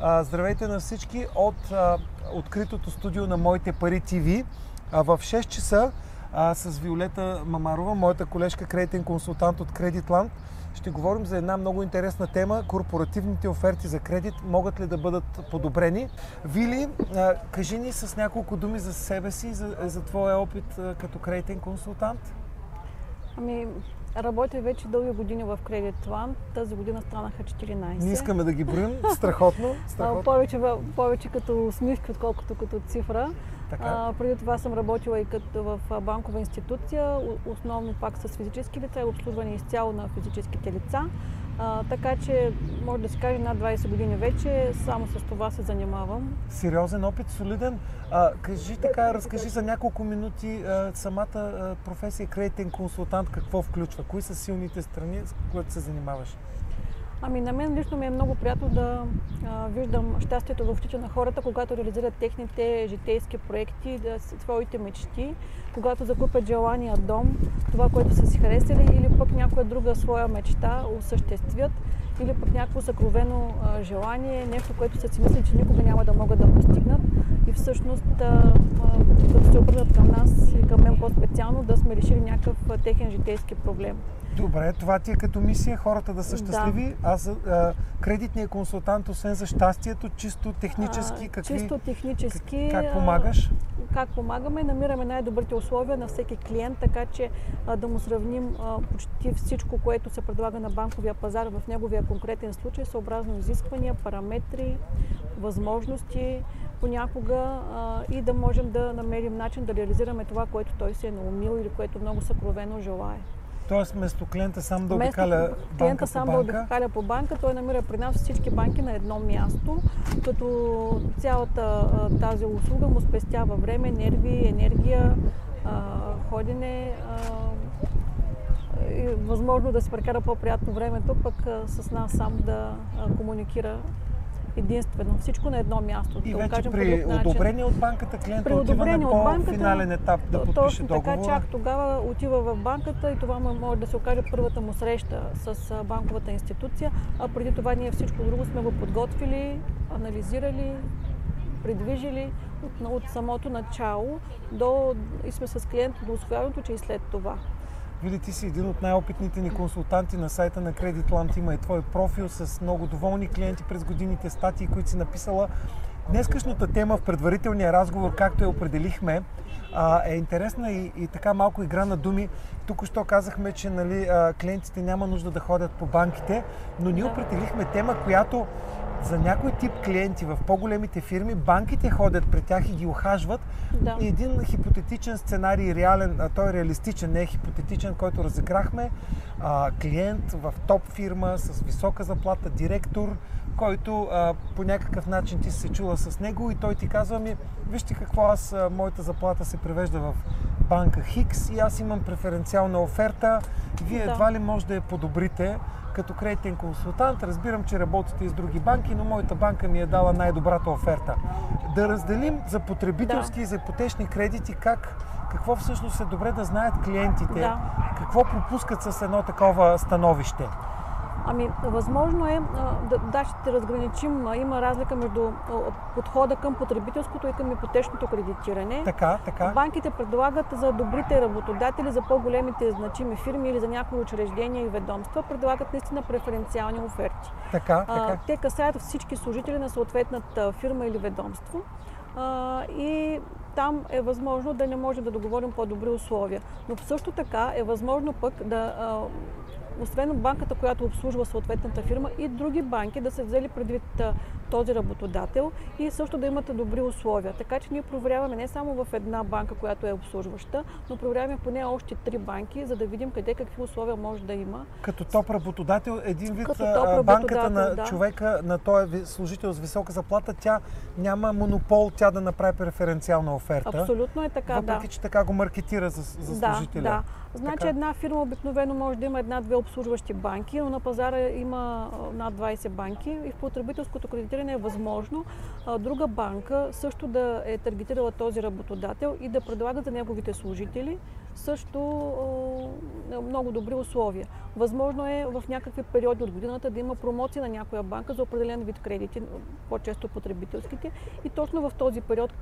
Здравейте на всички от откритото студио на Моите пари ТВ. В 6 часа с Виолета Мамарова, моята колежка, кредитен консултант от Кредитланд, ще говорим за една много интересна тема. Корпоративните оферти за кредит могат ли да бъдат подобрени? Вили, кажи ни с няколко думи за себе си, за, за твоя опит като кредитен консултант. Ами, работя вече дълги години в Кредитланд. Тази година станаха 14. Не искаме да ги броим. Страхотно. страхотно. А, повече, повече като усмивки, отколкото като цифра. Така. А, преди това съм работила и като в банкова институция, основно пак с физически лица и обслужване изцяло на физическите лица. А, така че, може да се каже, над 20 години вече само с това се занимавам. Сериозен опит, солиден. А, кажи така, разкажи за няколко минути а, самата а, професия кредитен консултант какво включва? Кои са силните страни, с които се занимаваш? Ами на мен лично ми е много приятно да а, виждам щастието в очите на хората, когато реализират техните житейски проекти, да, своите мечти, когато закупят желания дом, това, което са си харесали или пък някоя друга своя мечта осъществят или пък някакво съкровено а, желание, нещо, което са си мислили, че никога няма да могат да постигнат и всъщност а, като се обърнат към нас и към мен по-специално да сме решили някакъв техен житейски проблем. Добре, това ти е като мисия хората да са щастливи. Да. Аз а, кредитния консултант, освен за щастието, чисто технически, какви, чисто технически, как, как помагаш? Как помагаме? Намираме най-добрите условия на всеки клиент, така че а, да му сравним а, почти всичко, което се предлага на банковия пазар в неговия конкретен случай, съобразно изисквания, параметри, възможности, понякога а, и да можем да намерим начин да реализираме това, което той се е наумил или което много съкровено желае. Тоест, вместо клиента сам да обикаля банка клиента по сам банка? да обикаля по банка, той намира при нас всички банки на едно място, като цялата тази услуга му спестява време, нерви, енергия, ходене, и възможно да се прекара по-приятно времето, пък с нас сам да комуникира единствено. Всичко на едно място. И да вече кажем при одобрение от банката клиента при отива на от банката, по-финален етап да подпише точно договора. така, чак тогава отива в банката и това може да се окаже първата му среща с банковата институция, а преди това ние всичко друго сме го подготвили, анализирали, придвижили от, от самото начало до, и сме с клиент до освояването, че и след това. Види, ти си един от най-опитните ни консултанти на сайта на Creditland. Има и твой профил с много доволни клиенти през годините, статии, които си написала. Днескашната тема в предварителния разговор, както я определихме, е интересна и, и така малко игра на думи. Тук що казахме, че нали, клиентите няма нужда да ходят по банките, но ние определихме тема, която за някой тип клиенти в по-големите фирми, банките ходят при тях и ги охажват. Да. И един хипотетичен сценарий, реален, а той е реалистичен, не е хипотетичен, който разиграхме. А, клиент в топ фирма с висока заплата, директор, който а, по някакъв начин ти се чула с него и той ти казва ми, вижте какво аз, а, моята заплата се превежда в банка Хикс и аз имам преференциална оферта. Вие Да. едва ли може да я подобрите като кредитен консултант. Разбирам, че работите и с други банки, но моята банка ми е дала най-добрата оферта. Да разделим за потребителски Да. и за ипотечни кредити как какво всъщност е добре да знаят клиентите, Да. какво пропускат с едно такова становище. Ами, възможно е, да, ще разграничим. Има разлика между подхода към потребителското и към ипотечното кредитиране. Така, така. Банките предлагат за добрите работодатели, за по-големите значими фирми или за някои учреждения и ведомства, предлагат наистина преференциални оферти. Така, така. те касаят всички служители на съответната фирма или ведомство. А, и там е възможно да не можем да договорим по-добри условия. Но също така е възможно пък да, а, освен банката, която обслужва съответната фирма, и други банки да се взели предвид този работодател и също да имате добри условия. Така че ние проверяваме не само в една банка, която е обслужваща, но проверяваме поне още три банки, за да видим къде какви условия може да има. Като топ работодател, един вид топ банката работодател, на да. човека, на този служител с висока заплата, тя няма монопол тя да направи преференциална оферта. Абсолютно е така, Въпреки, да. че така го маркетира за, за Да, служителя. да. Значи Така. една фирма обикновено може да има една-две обслужващи банки, но на пазара има над 20 банки и в потребителското кредитиране е възможно друга банка също да е таргетирала този работодател и да предлага за неговите служители също много добри условия. Възможно е в някакви периоди от годината да има промоция на някоя банка за определен вид кредити, по-често потребителските. И точно в този период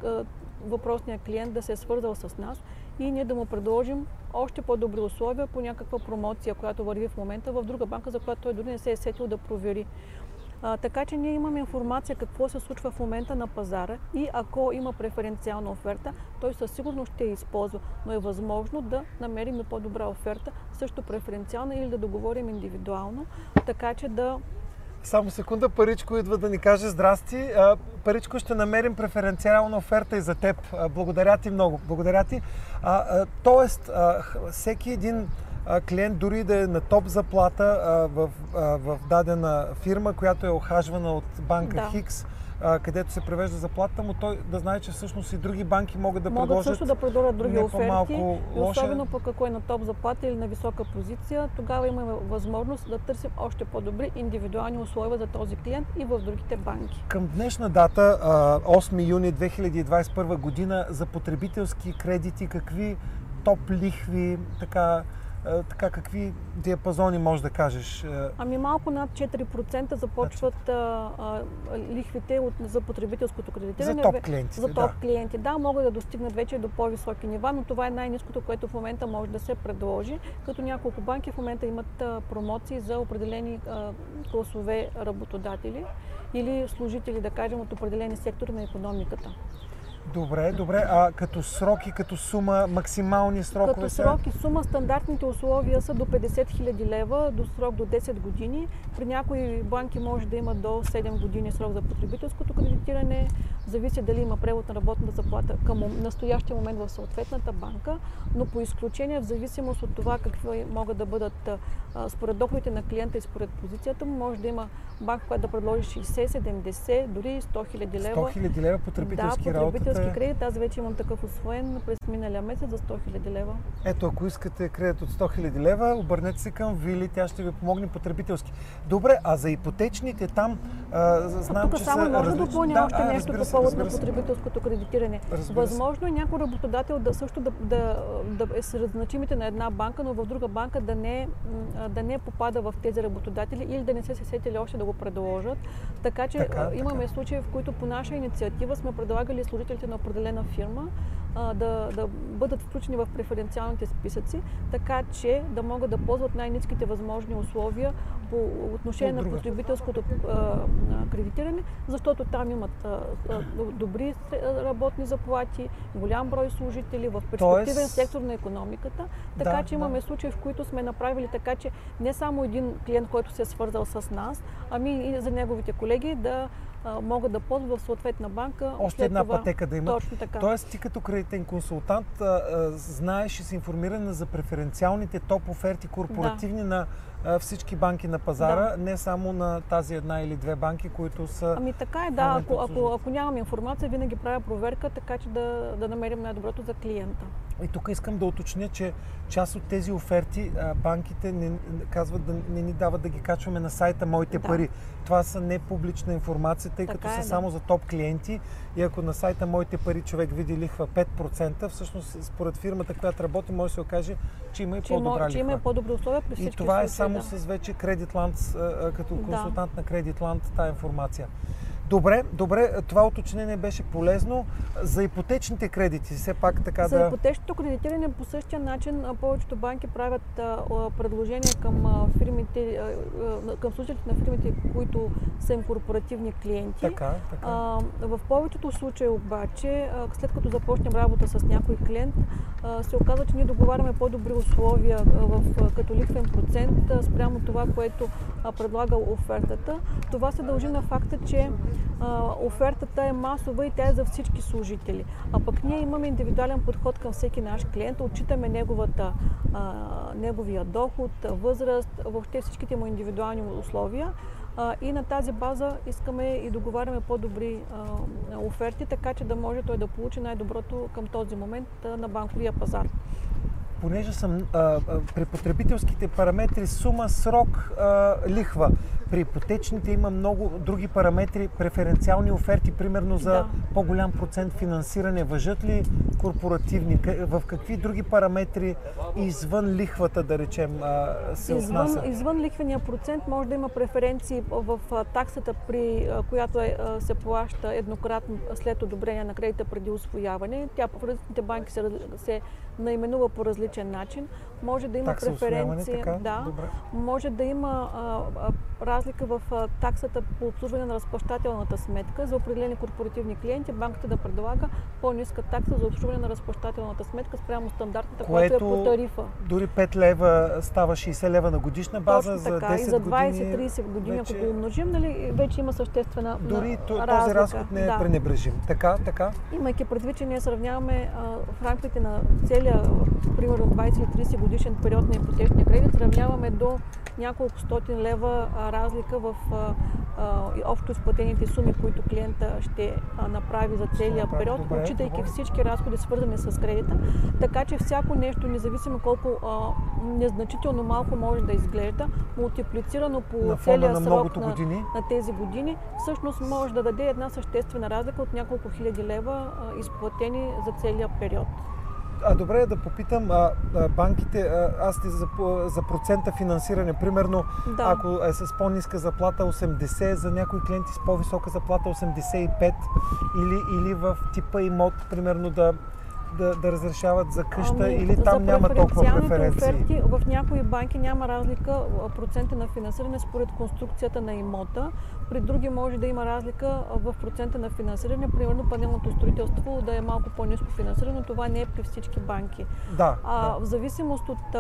въпросният клиент да се е свързал с нас и ние да му предложим още по-добри условия по някаква промоция, която върви в момента в друга банка, за която той дори не се е сетил да провери. А, така че ние имаме информация какво се случва в момента на пазара и ако има преференциална оферта, той със сигурност ще я използва. Но е възможно да намерим и по-добра оферта, също преференциална или да договорим индивидуално, така че да само секунда, Паричко идва да ни каже здрасти. Паричко, ще намерим преференциална оферта и за теб. Благодаря ти много. Благодаря ти. Тоест, всеки един клиент дори да е на топ заплата в, в дадена фирма, която е охажвана от банка да. Хикс, а, където се превежда заплата му, той да знае, че всъщност и други банки могат да могат предложат също да предложат други оферти. И особено пък ако е на топ заплата или на висока позиция, тогава имаме възможност да търсим още по-добри индивидуални условия за този клиент и в другите банки. Към днешна дата, 8 юни 2021 година, за потребителски кредити, какви топ лихви, така така какви диапазони може да кажеш? Ами малко над 4% започват значи... а, а, лихвите от, за потребителското кредитиране. За топ клиенти. За топ да. клиенти, да, могат да достигнат вече до по-високи нива, но това е най-низкото, което в момента може да се предложи, като няколко банки в момента имат а, промоции за определени а, класове работодатели или служители, да кажем, от определени сектори на економиката. Добре, добре. А като сроки, като сума, максимални срокове? Като срок и сума, стандартните условия са до 50 000 лева, до срок до 10 години. При някои банки може да има до 7 години срок за потребителското кредитиране. Зависи дали има превод на работната заплата към настоящия момент в съответната банка, но по изключение, в зависимост от това какви могат да бъдат според доходите на клиента и според позицията му, може да има банка, която да предложи 60, 70, дори 100 000 лева. 100 000 лева потребителски да, потребителски кредит. Аз вече имам такъв освоен през миналия месец за 100 000 лева. Ето, ако искате кредит от 100 000 лева, обърнете се към Вили, тя ще ви помогне потребителски. Добре, а за ипотечните там а, знам, тук че само са може да допълня да, още а, нещо по повод на потребителското кредитиране. Възможно е някой работодател да също да, да, да е сред значимите на една банка, но в друга банка да не, да не попада в тези работодатели или да не се сетили още да го предложат. Така че така, имаме така. случаи, в които по наша инициатива сме предлагали служителите на определена фирма а, да, да бъдат включени в преференциалните списъци, така че да могат да ползват най-низките възможни условия по отношение на потребителското а, кредитиране, защото там имат а, добри работни заплати, голям брой служители в перспективен Тоест... сектор на економиката, така да, че имаме да. случаи, в които сме направили така, че не само един клиент, който се е свързал с нас, ами и за неговите колеги да могат да ползват в съответна банка. Още една това, пътека да имат. Точно така. Тоест ти като кредитен консултант а, а, знаеш и си информирана за преференциалните топ оферти корпоративни да. на а, всички банки на пазара, да. не само на тази една или две банки, които са... Ами така е, да. Ако, ако, ако нямам информация, винаги правя проверка, така че да, да намерим най-доброто за клиента. И тук искам да уточня, че част от тези оферти банките не, казват да не ни дават да ги качваме на сайта Моите да. пари. Това са не публична информация, тъй така като е, са да. само за топ клиенти. И ако на сайта Моите пари човек види лихва 5%, всъщност според фирмата, която работи, може да се окаже, че има и че по-добра лихва. Че има и по-добри условия при всички И това е само да. с вече Кредитланд, като консултант да. на Кредитланд, тази информация. Добре, добре, това уточнение беше полезно. За ипотечните кредити, все пак така за да... За ипотечното кредитиране по същия начин повечето банки правят предложения към фирмите, към служителите на фирмите, които са им корпоративни клиенти. Така, така. В повечето случаи обаче, след като започнем работа с някой клиент, се оказва, че ние договаряме по-добри условия в, като лихвен процент спрямо това, което предлага офертата. Това се дължи на факта, че офертата е масова и тя е за всички служители. А пък ние имаме индивидуален подход към всеки наш клиент, отчитаме неговата, неговия доход, възраст, въобще всичките му индивидуални условия. И на тази база искаме и договаряме по-добри оферти, така че да може той да получи най-доброто към този момент на банковия пазар понеже съм а, а, при потребителските параметри сума, срок, а, лихва. При ипотечните има много други параметри, преференциални оферти, примерно за да. по-голям процент финансиране. Въжат ли корпоративни? В какви други параметри извън лихвата, да речем, се извън, отнася? Извън лихвения процент може да има преференции в таксата, при която е, се плаща еднократно след одобрение на кредита преди освояване. Тя по различните банки се, се наименува по различен начин. Може да има Такса преференции. Така? Да. Добре. Може да има а, а, разлика в таксата по обслужване на разплащателната сметка. За определени корпоративни клиенти банката да предлага по-ниска такса за обслужване на разплащателната сметка спрямо стандартната, Което която е по тарифа. Дори 5 лева става 60 лева на годишна база Точно за така. 10 и за 20-30 години, вече... ако го умножим, нали, вече има съществена Дори на, този разход не е да. пренебрежим. Така, така. Имайки предвид, че ние сравняваме а, в рамките на целия, примерно 20-30 годишен период на ипотечния кредит, сравняваме до няколко стотин лева а, разлика в общо изплатените суми, които клиента ще направи за целия период, Добре, отчитайки добре. всички разходи, свързани с кредита. Така че всяко нещо, независимо колко а, незначително малко може да изглежда, мултиплицирано по На целия на срок на, години. на тези години, всъщност може да даде една съществена разлика от няколко хиляди лева а, изплатени за целия период. А добре да попитам, а, а, банките, а, аз сте за, за процента финансиране, примерно, Да. ако е с по-ниска заплата 80, за някои клиенти с по-висока заплата 85, или, или в типа имот, примерно да, да, да разрешават за къща, Ами, или там няма толкова преференции. Оферти, в някои банки няма разлика процента на финансиране според конструкцията на имота. При други може да има разлика в процента на финансиране. Примерно панелното строителство да е малко по-низко финансирано. Това не е при всички банки. Да, А, да. В зависимост от,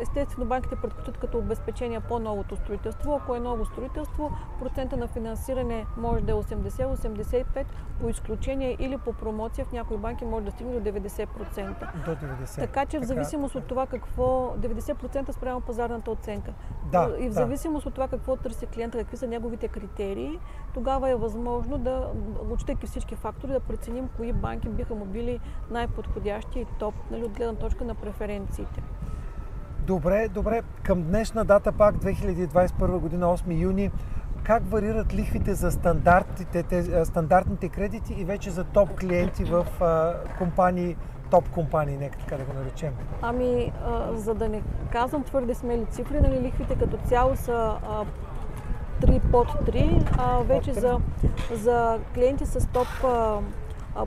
естествено, банките предпочитат като обезпечение по-новото строителство. Ако е ново строителство, процента на финансиране може да е 80-85, по изключение или по промоция в някои банки може да стигне до 90%. До 90. Така че в зависимост от това какво, 90% спрямо пазарната оценка. Да, и в да. зависимост от това какво търси клиента, какви са неговите критерии, тогава е възможно да, отчитайки всички фактори, да преценим кои банки биха му били най-подходящи и топ, нали, от гледна точка на преференциите. Добре, добре. Към днешна дата пак, 2021 година, 8 юни, как варират лихвите за стандартите, а, стандартните кредити и вече за топ клиенти в а, компании, топ компании, нека така да го наречем? Ами, а, за да не казвам твърде смели цифри, нали, лихвите като цяло са а, 3 под 3, а вече за, за клиенти с топ а,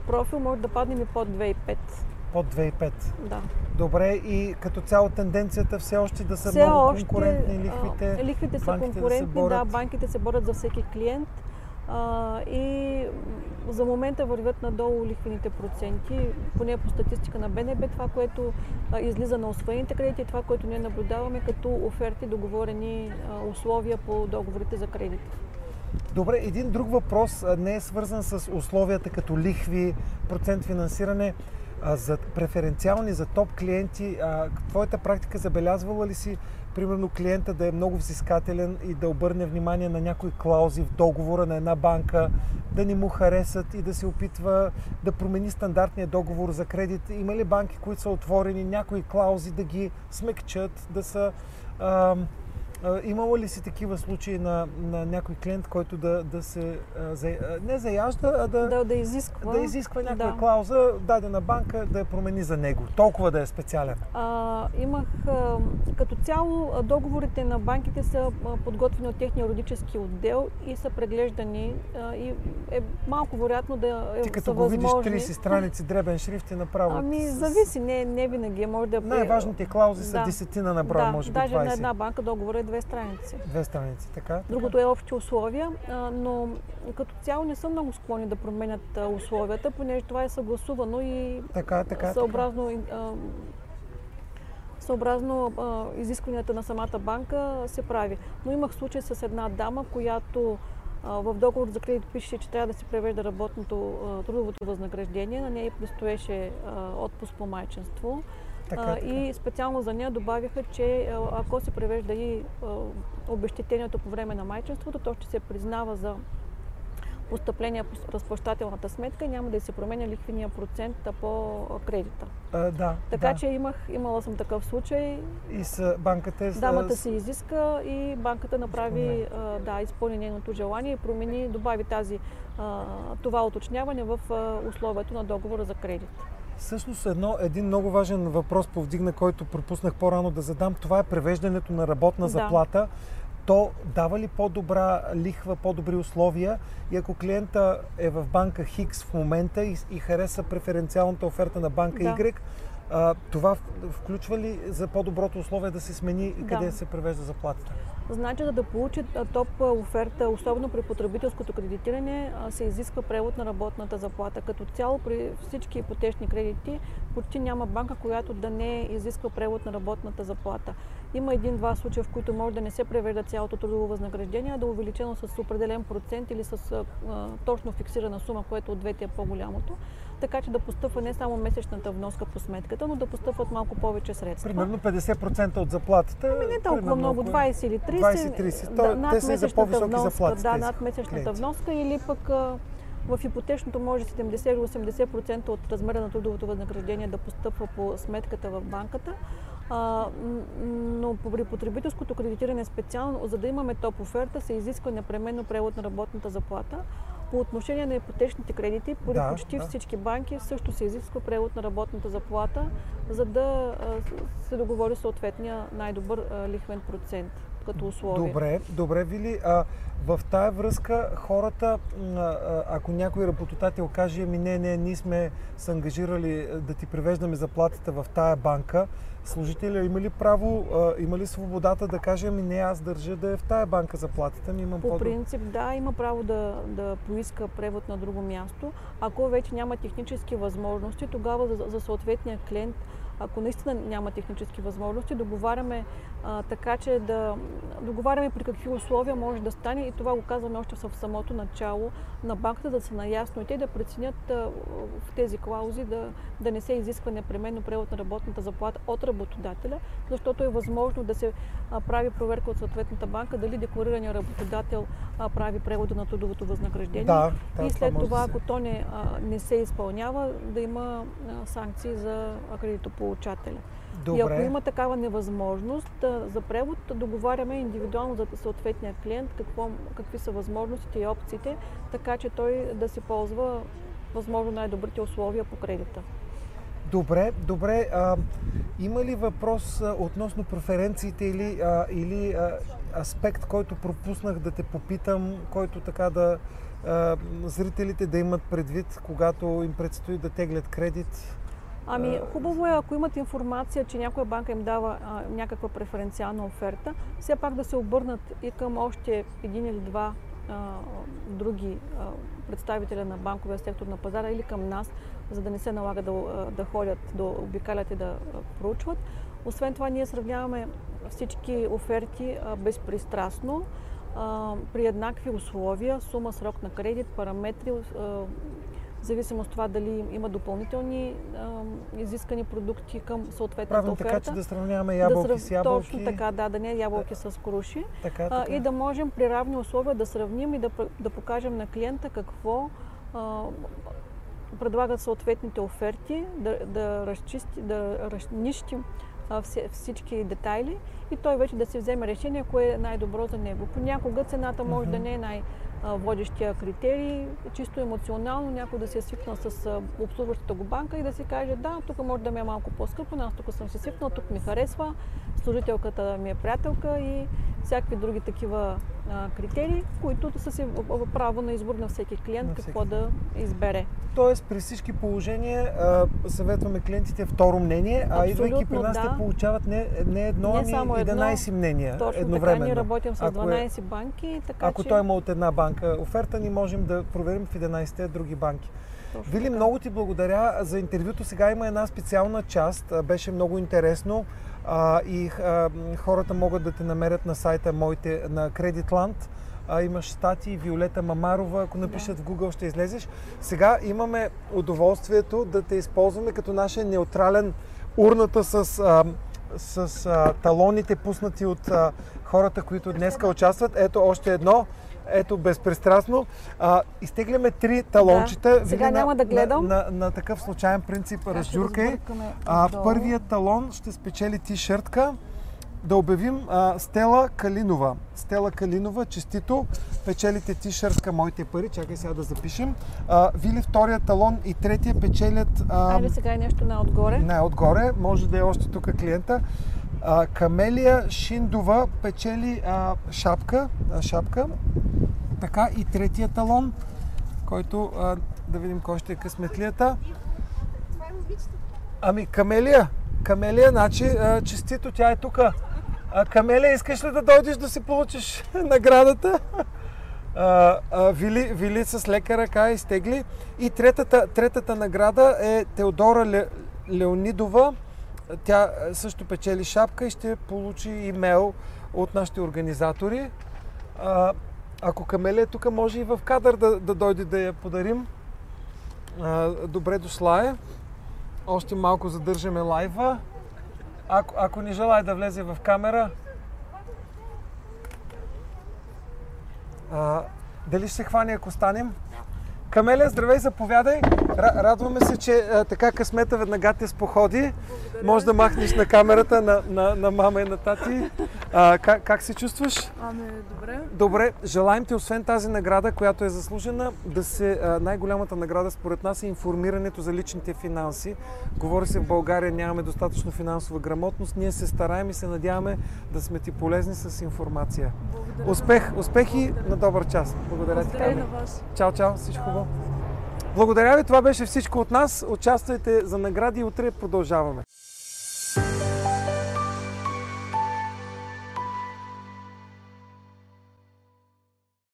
профил може да паднем и под 2,5. Под 2,5. Да. Добре, и като цяло тенденцията все още да са Все много още конкурентни а, лихвите. лихвите са да се конкурентни, да, борят. банките се борят за всеки клиент. А, и за момента вървят надолу лихвените проценти, поне по статистика на БНБ, това, което а, излиза на освоените кредити, и това, което ние наблюдаваме като оферти, договорени а, условия по договорите за кредит. Добре, един друг въпрос не е свързан с условията като лихви, процент финансиране. За преференциални, за топ клиенти, твоята практика забелязвала ли си, примерно, клиента да е много взискателен и да обърне внимание на някои клаузи в договора на една банка, да не му харесат и да се опитва да промени стандартния договор за кредит? Има ли банки, които са отворени, някои клаузи да ги смекчат, да са... а, Имало ли си такива случаи на, на някой клиент, който да, да се за, не заяжда, а да, Да, да изисква. да изисква някаква да. клауза, дадена банка да я промени за него. Толкова да е специален. А, имах като цяло договорите на банките са подготвени от техния юридически отдел и са преглеждани и е малко вероятно да е, Ти като го видиш възможни. 30 страници дребен шрифт и направо. Ами зависи, не, не винаги е, може да... Най-важните клаузи са Да. десетина на брой, да, може би даже 20. на една банка договор е две страници. Две страници, така? Другото е общи условия, но като цяло не са много склонни да променят условията, понеже това е съгласувано и Така, така, съобразно, а, съобразно а, изискванията на самата банка се прави. Но имах случай с една дама, която а, в договор за кредит пише, че трябва да се превежда работното а, трудовото възнаграждение. На нея предстоеше а, отпуск по майчинство. Така, така. и специално за нея добавиха, че ако се превежда и обещетението по време на майчинството, то ще се признава за постъпление по разплащателната сметка и няма да се променя лихвения процент по кредита. А, да, Така да. че имах, имала съм такъв случай. И с банката е... с- Дамата се изиска и банката направи, а, да, изпълни нейното желание и промени, добави тази, а, това уточняване в условието на договора за кредит. Всъщност едно, един много важен въпрос повдигна, който пропуснах по-рано да задам. Това е превеждането на работна Да. заплата. То дава ли по-добра лихва, по-добри условия и ако клиента е в банка Хикс в момента и, и хареса преференциалната оферта на банка Да. Y, а, това включва ли за по-доброто условие да се смени и Да. къде се превежда заплатата? Значи, за да получи топ оферта, особено при потребителското кредитиране, се изисква превод на работната заплата. Като цяло при всички ипотечни кредити почти няма банка, която да не изисква превод на работната заплата. Има един-два случая, в които може да не се превежда цялото трудово възнаграждение, а да е увеличено с определен процент или с а, точно фиксирана сума, което от двете е по-голямото. Така че да постъпва не само месечната вноска по сметката, но да постъпват малко повече средства. Примерно 50% от заплатата. Ами не толкова много, ако е- 20 или 30. 20-30. То- Да, над те са за месечната по-високи вноска, заплати Да, над месечната клиенти. вноска или пък в ипотечното може 70 или 80% от размера на трудовото възнаграждение да постъпва по сметката в банката. А, но при потребителското кредитиране специално, за да имаме топ оферта, се изисква непременно превод на работната заплата. По отношение на ипотечните кредити, при Да, почти да. всички банки също се изисква превод на работната заплата, за да се договори съответния най-добър лихвен процент като условие. Добре, добре, Вили. А, в тая връзка хората, ако някой работодател каже, ами не, не, ние сме се ангажирали да ти превеждаме заплатата в тая банка, служителя има ли право, има ли свободата да каже, ами не, аз държа да е в тая банка заплатата ми, имам По по принцип, да, има право да, да поиска превод на друго място. Ако вече няма технически възможности, тогава за, за съответния клиент, ако наистина няма технически възможности, договаряме а, така, че да договаряме при какви условия може да стане и това го казваме още в самото начало на банката да са наясно и те да преценят а, в тези клаузи да, да не се изисква непременно превод на работната заплата от работодателя, защото е възможно да се а, прави проверка от съответната банка дали декларирания работодател а, прави превода на трудовото възнаграждение. Да, да, и след това, да се- ако то не, а, не се изпълнява, да има а, санкции за а, кредитополучателя. Добре. И ако има такава невъзможност за превод, договаряме индивидуално за съответния клиент какво, какви са възможностите и опциите, така че той да си ползва възможно най-добрите условия по кредита. Добре, добре. А, има ли въпрос а, относно преференциите или, а, или а, аспект, който пропуснах да те попитам, който така да а, зрителите да имат предвид, когато им предстои да теглят кредит? Ами, А, хубаво е, ако имат информация, че някоя банка им дава а, някаква преференциална оферта, все пак да се обърнат и към още един или два а, други а, представителя на банковия сектор на пазара или към нас, за да не се налага да, да ходят, да обикалят и да проучват. Освен това, ние сравняваме всички оферти а, безпристрастно, а, при еднакви условия, сума, срок на кредит, параметри, а, в зависимост от това дали има допълнителни а, изискани продукти към съответната Правим оферта. така, че да сравняваме ябълки срав- с ябълки. Точно така, да, да не е ябълки с круши. Така, А, така. и да можем при равни условия да сравним и да, да покажем на клиента какво а, предлагат съответните оферти, да, да, разчисти, да разнищим а, всички детайли и той вече да си вземе решение кое е най-добро за него. Понякога цената може да Мгм. не е най- а, водещия критерий, чисто емоционално някой да се е свикнал с обслужващата го банка и да си каже, да, тук може да ми е малко по-скъпо, но аз тук съм се свикнал, тук ми харесва, служителката ми е приятелка и всякакви други такива а, критерии, които са си право на избор на всеки клиент На какво всеки. да избере. Тоест, при всички положения а, съветваме клиентите второ мнение, а идвайки при нас те да. получават не, не едно, Не ами само едно, 11 мнения Точно едновременно. така, ние работим с Ако е- 12 банки, така Ако че... той има от една банка оферта, ни можем да проверим в 11-те други банки. Точно Вили, така. много ти благодаря за интервюто. Сега има една специална част. Беше много интересно а, и а, хората могат да те намерят на сайта моите на Creditland. А, имаш статии, Виолета Мамарова, ако напишат в Google ще излезеш. Сега имаме удоволствието да те използваме като нашия неутрален урната с, а, с а, талоните пуснати от а, хората, които днеска участват. Ето още едно. Ето, безпристрастно. А, изтегляме три талончета. Да. Сега Вили, няма да гледам. На, на, на такъв случайен принцип отдолу. първият талон ще спечели ти-шъртка. Да обявим а, Стела Калинова. Стела Калинова, честито. печелите тишърска Моите пари. Чакай сега да запишем. А, Вили втория талон и третия печелят... А, Айде сега е нещо на-отгоре. най-отгоре. Може да е още тук клиента. А, Камелия Шиндова печели а, шапка, а, шапка. Така и третия талон, който а, да видим кой ще е късметлията. Ами Камелия, Камелия, значи а, честито, тя е тук. Камелия, искаш ли да дойдеш да си получиш наградата? А, а, Вили, Вили с лека ръка изтегли. И третата, третата награда е Теодора Ле, Леонидова. Тя също печели шапка и ще получи имейл от нашите организатори. А, ако Камелия е тук, може и в кадър да, да дойде да я подарим. А, добре дошла е. Още малко задържаме лайва. Ако, ако не желая да влезе в камера, а, дали ще се хване, ако станем? Камелия, здравей, заповядай. Ра- радваме се, че а, така късмета веднага те споходи. Може да махнеш на камерата на, на, на мама и на тати. А, как, как се чувстваш? Ами, добре. Добре, желаем ти, освен тази награда, която е заслужена, да се, най-голямата награда според нас е информирането за личните финанси. Говори се в България, нямаме достатъчно финансова грамотност. Ние се стараем и се надяваме да сме ти полезни с информация. Благодаря. Успех, успехи на добър час. Благодаря ти, Здравей Ками. на вас. Чао, чао, всичко хубаво. Благодаря ви, това беше всичко от нас. Участвайте за награди и утре продължаваме.